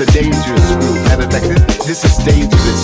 It's a dangerous group. Matter of fact, this, this is dangerous.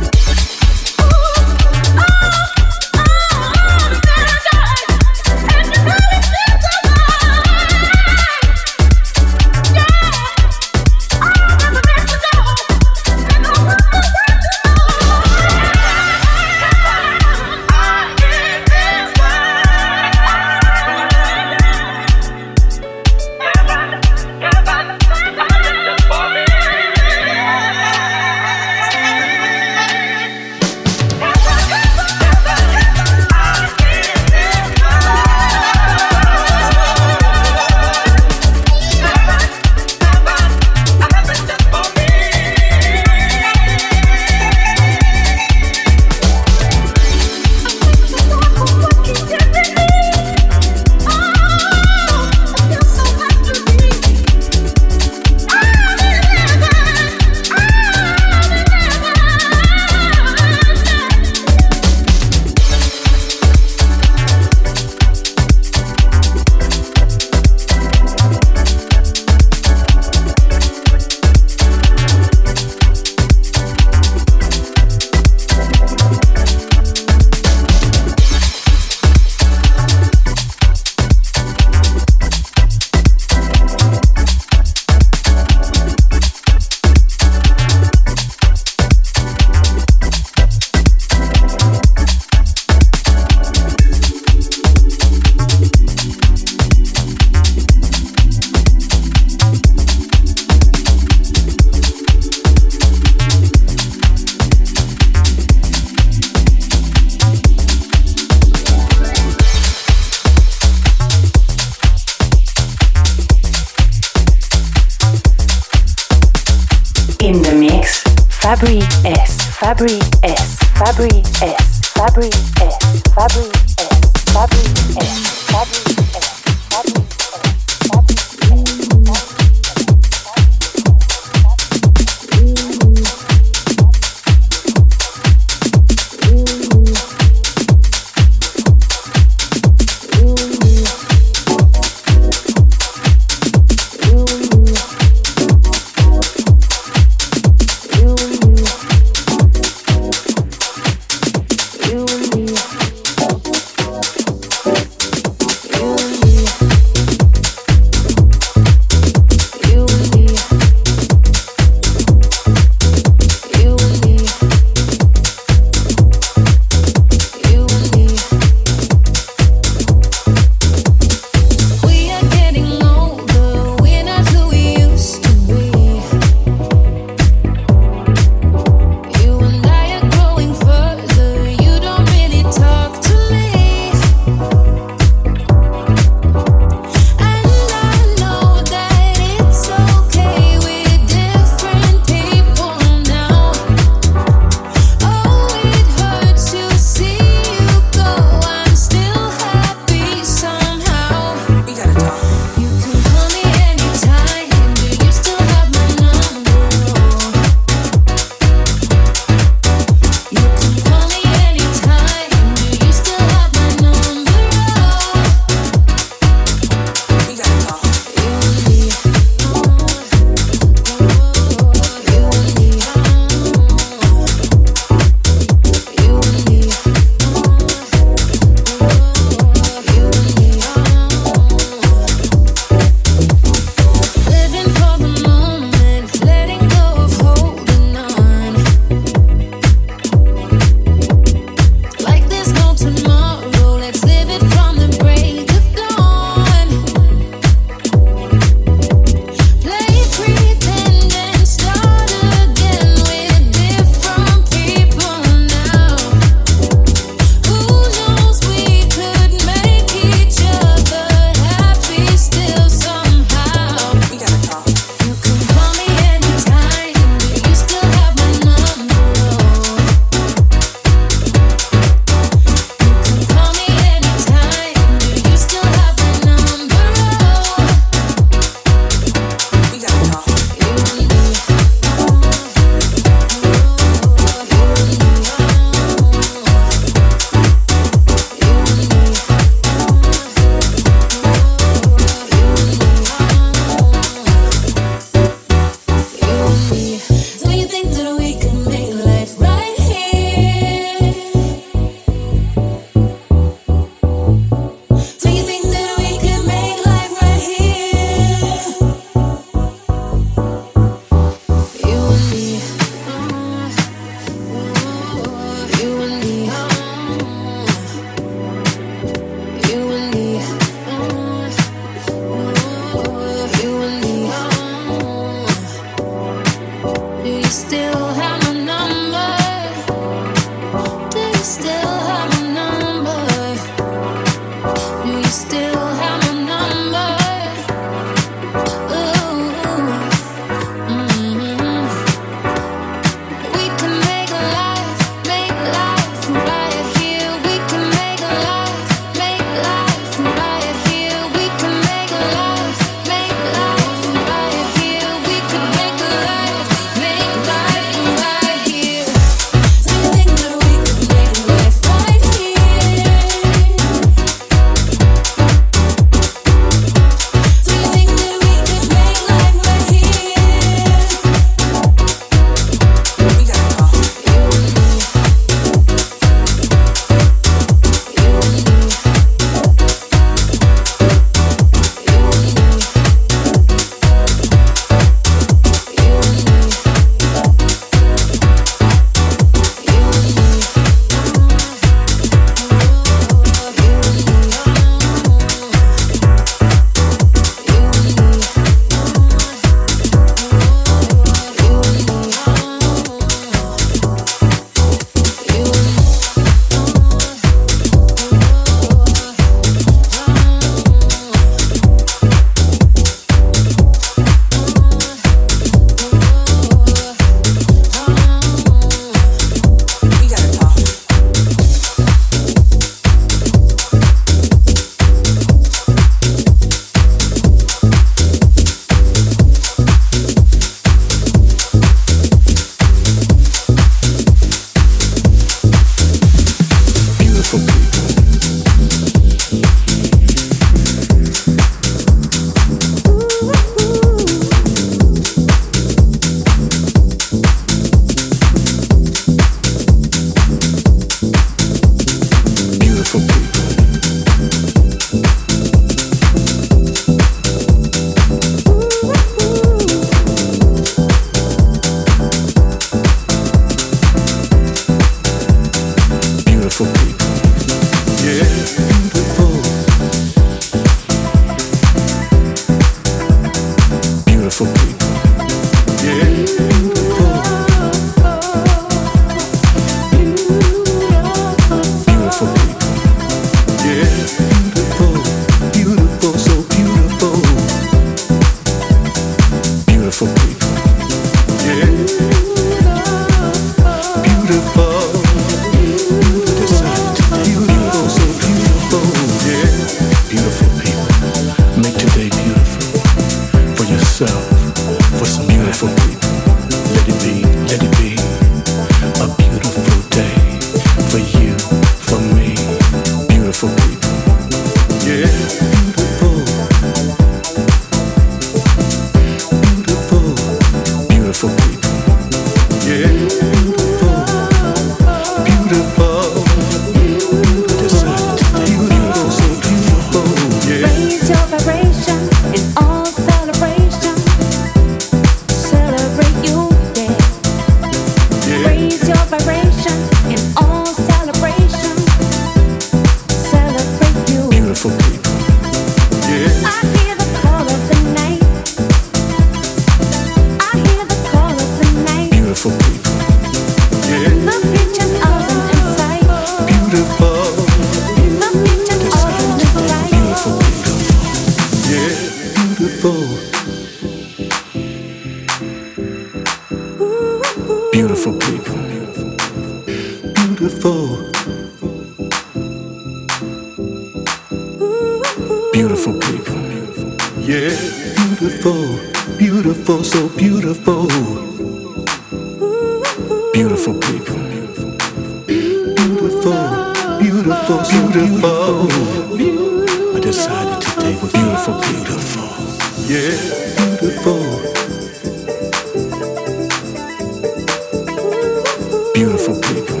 beautiful people.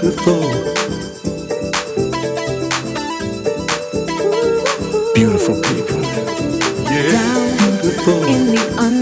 Beautiful. Beautiful people. Yeah. Down beautiful. in the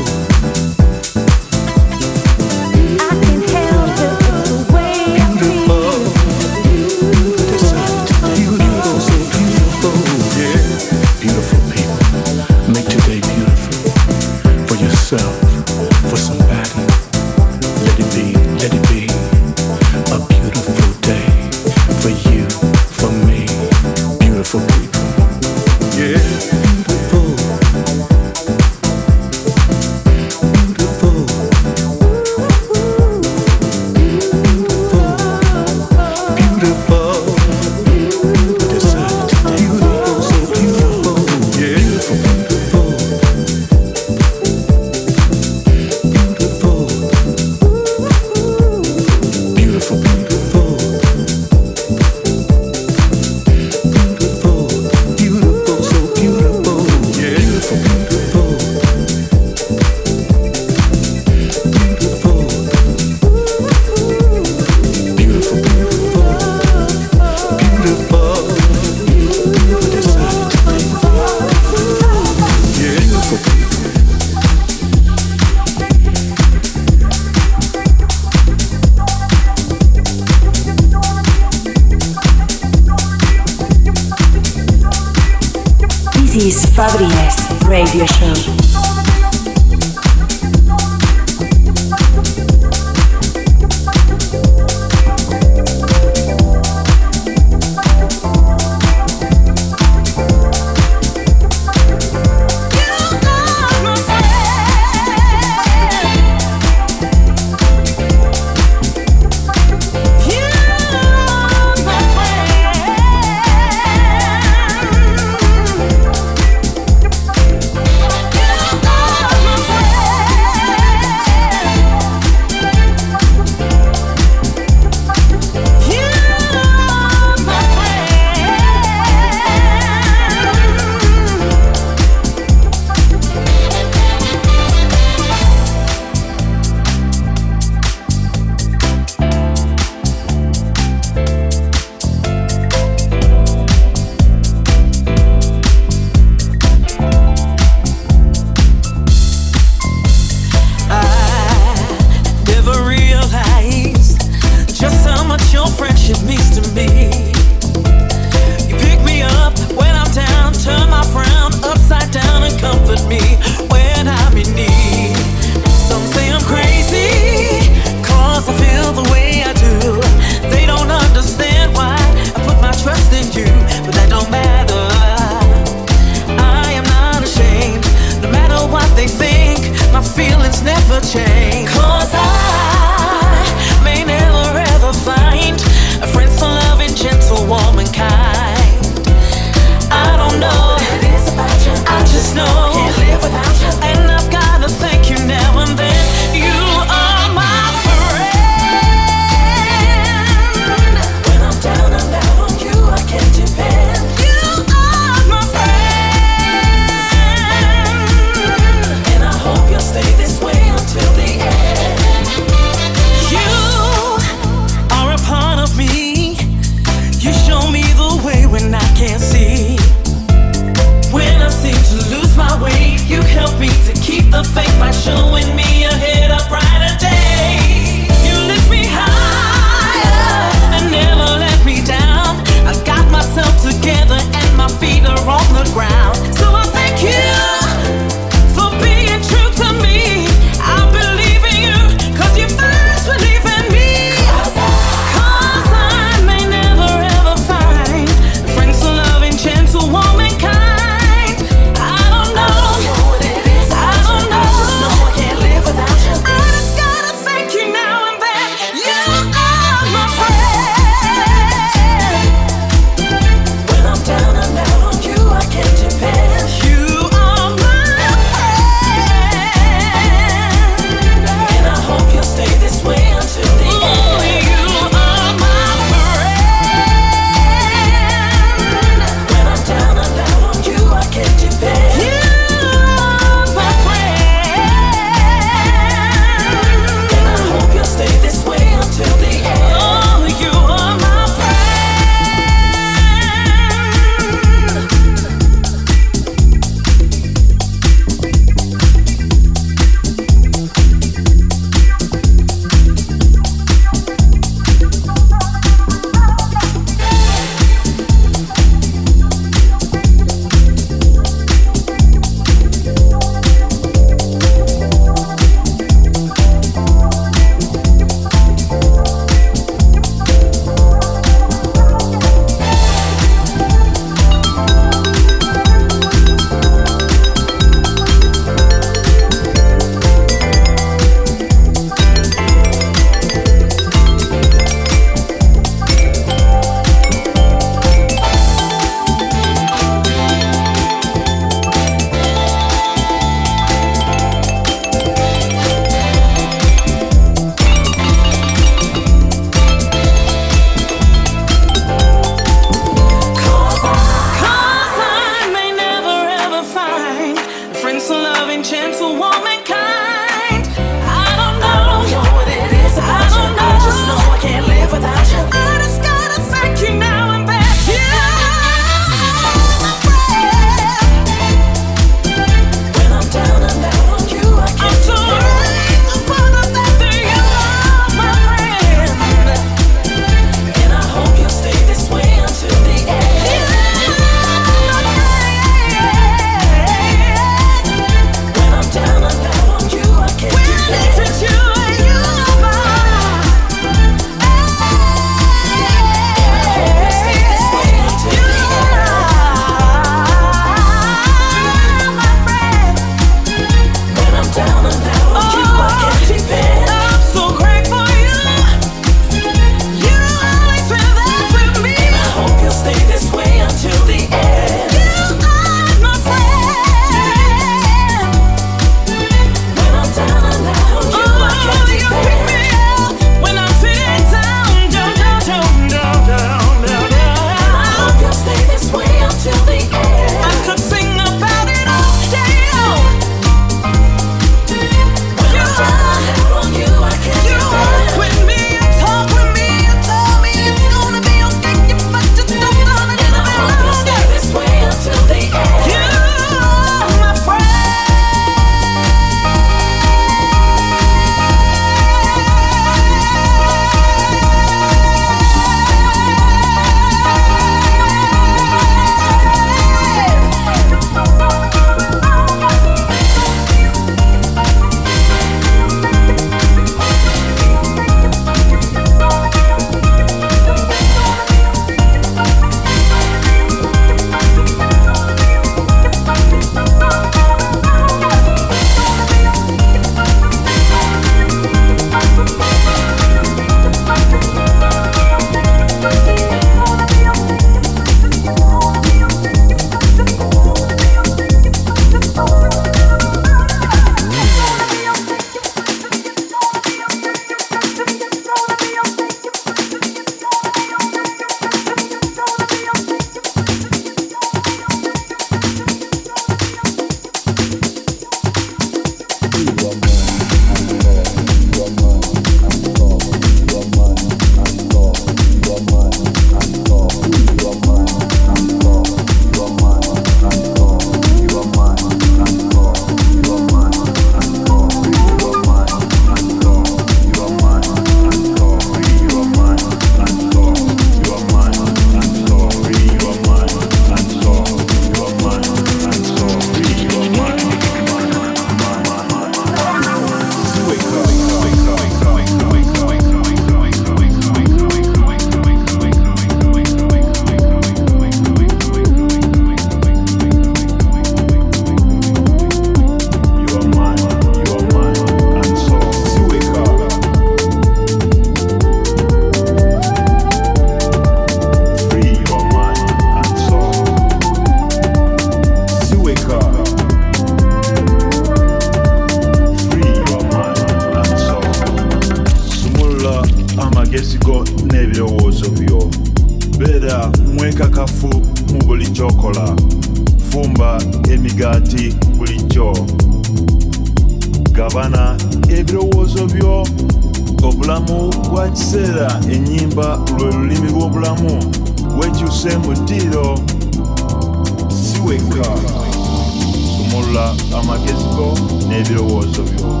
amagezi go n'ebirowoozo byo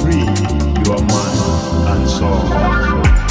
free your mind and soul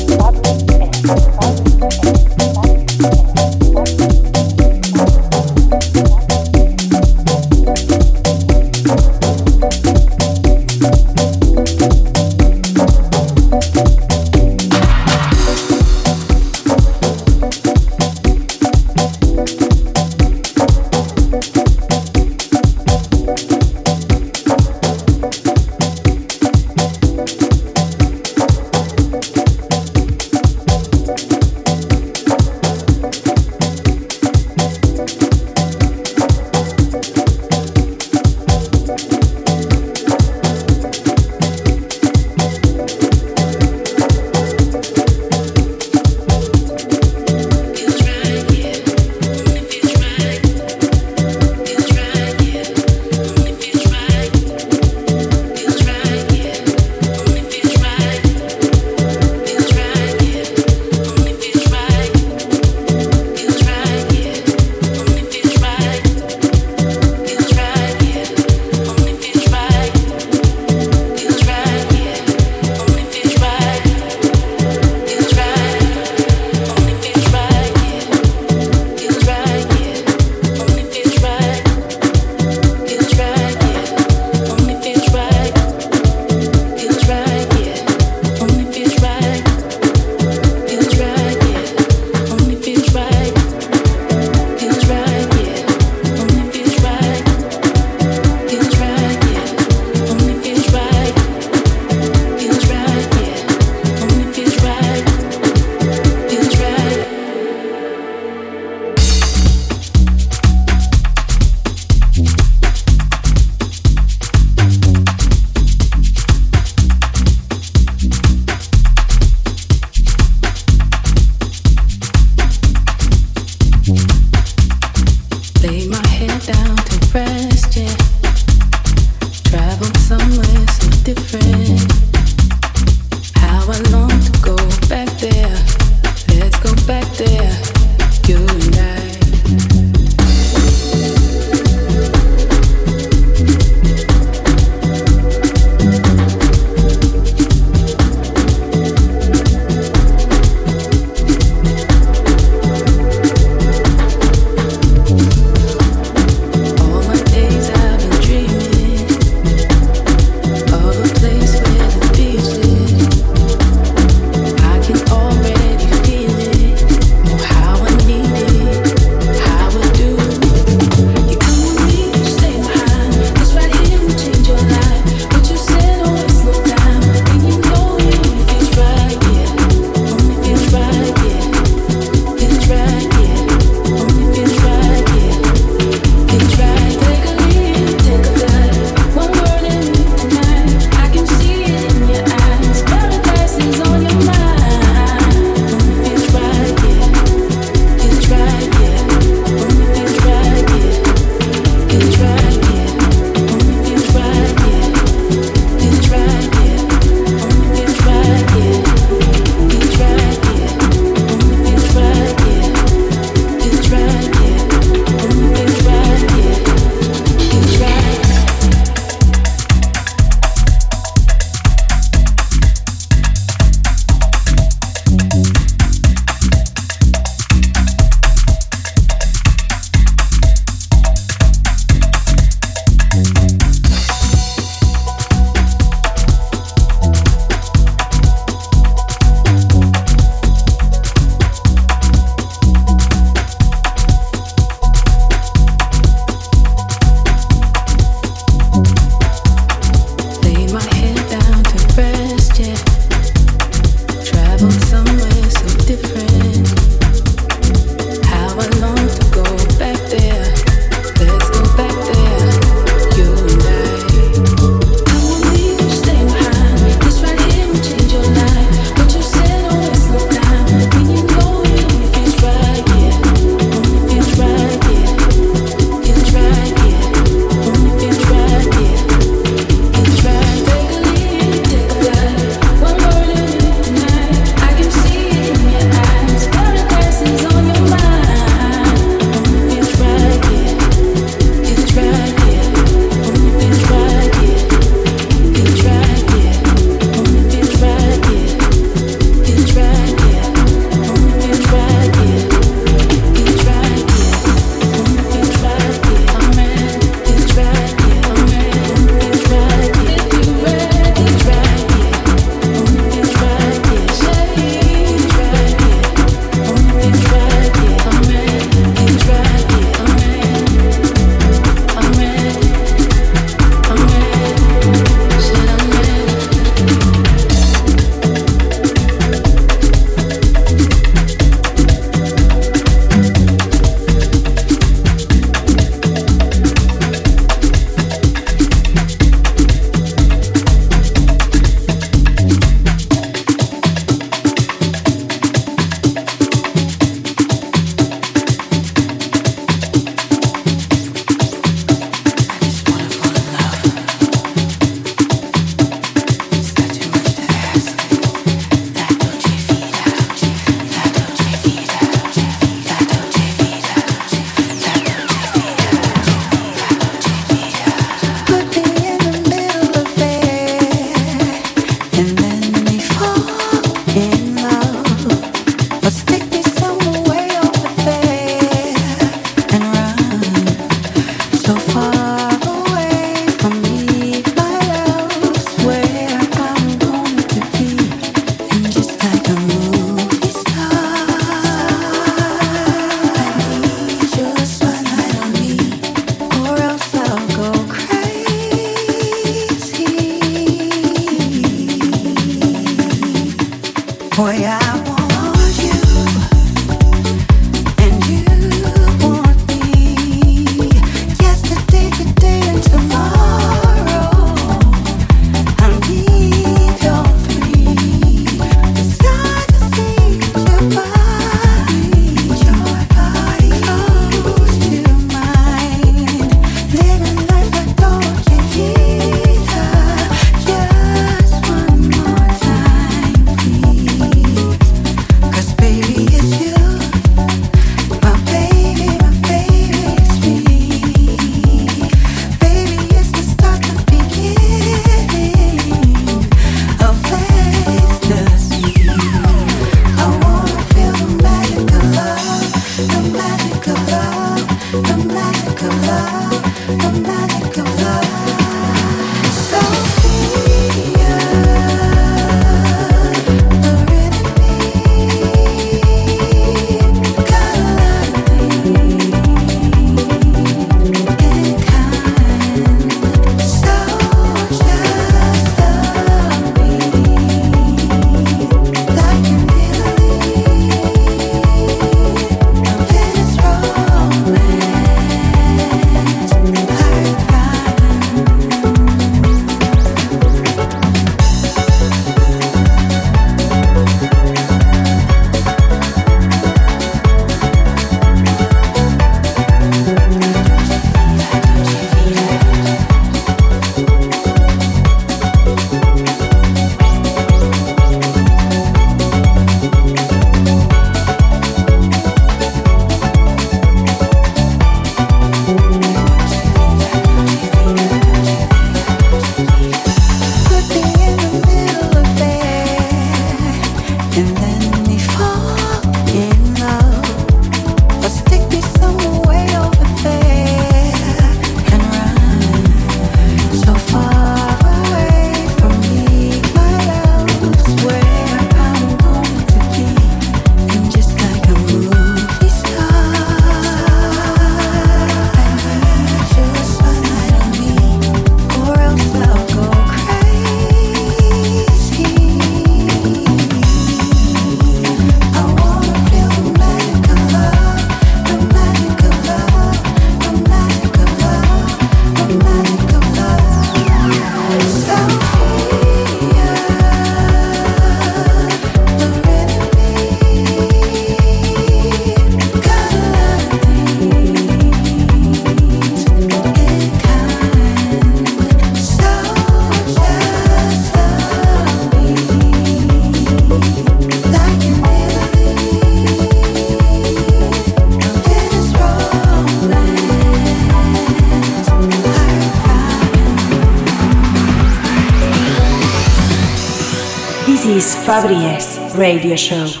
is Fabri S Radio Show.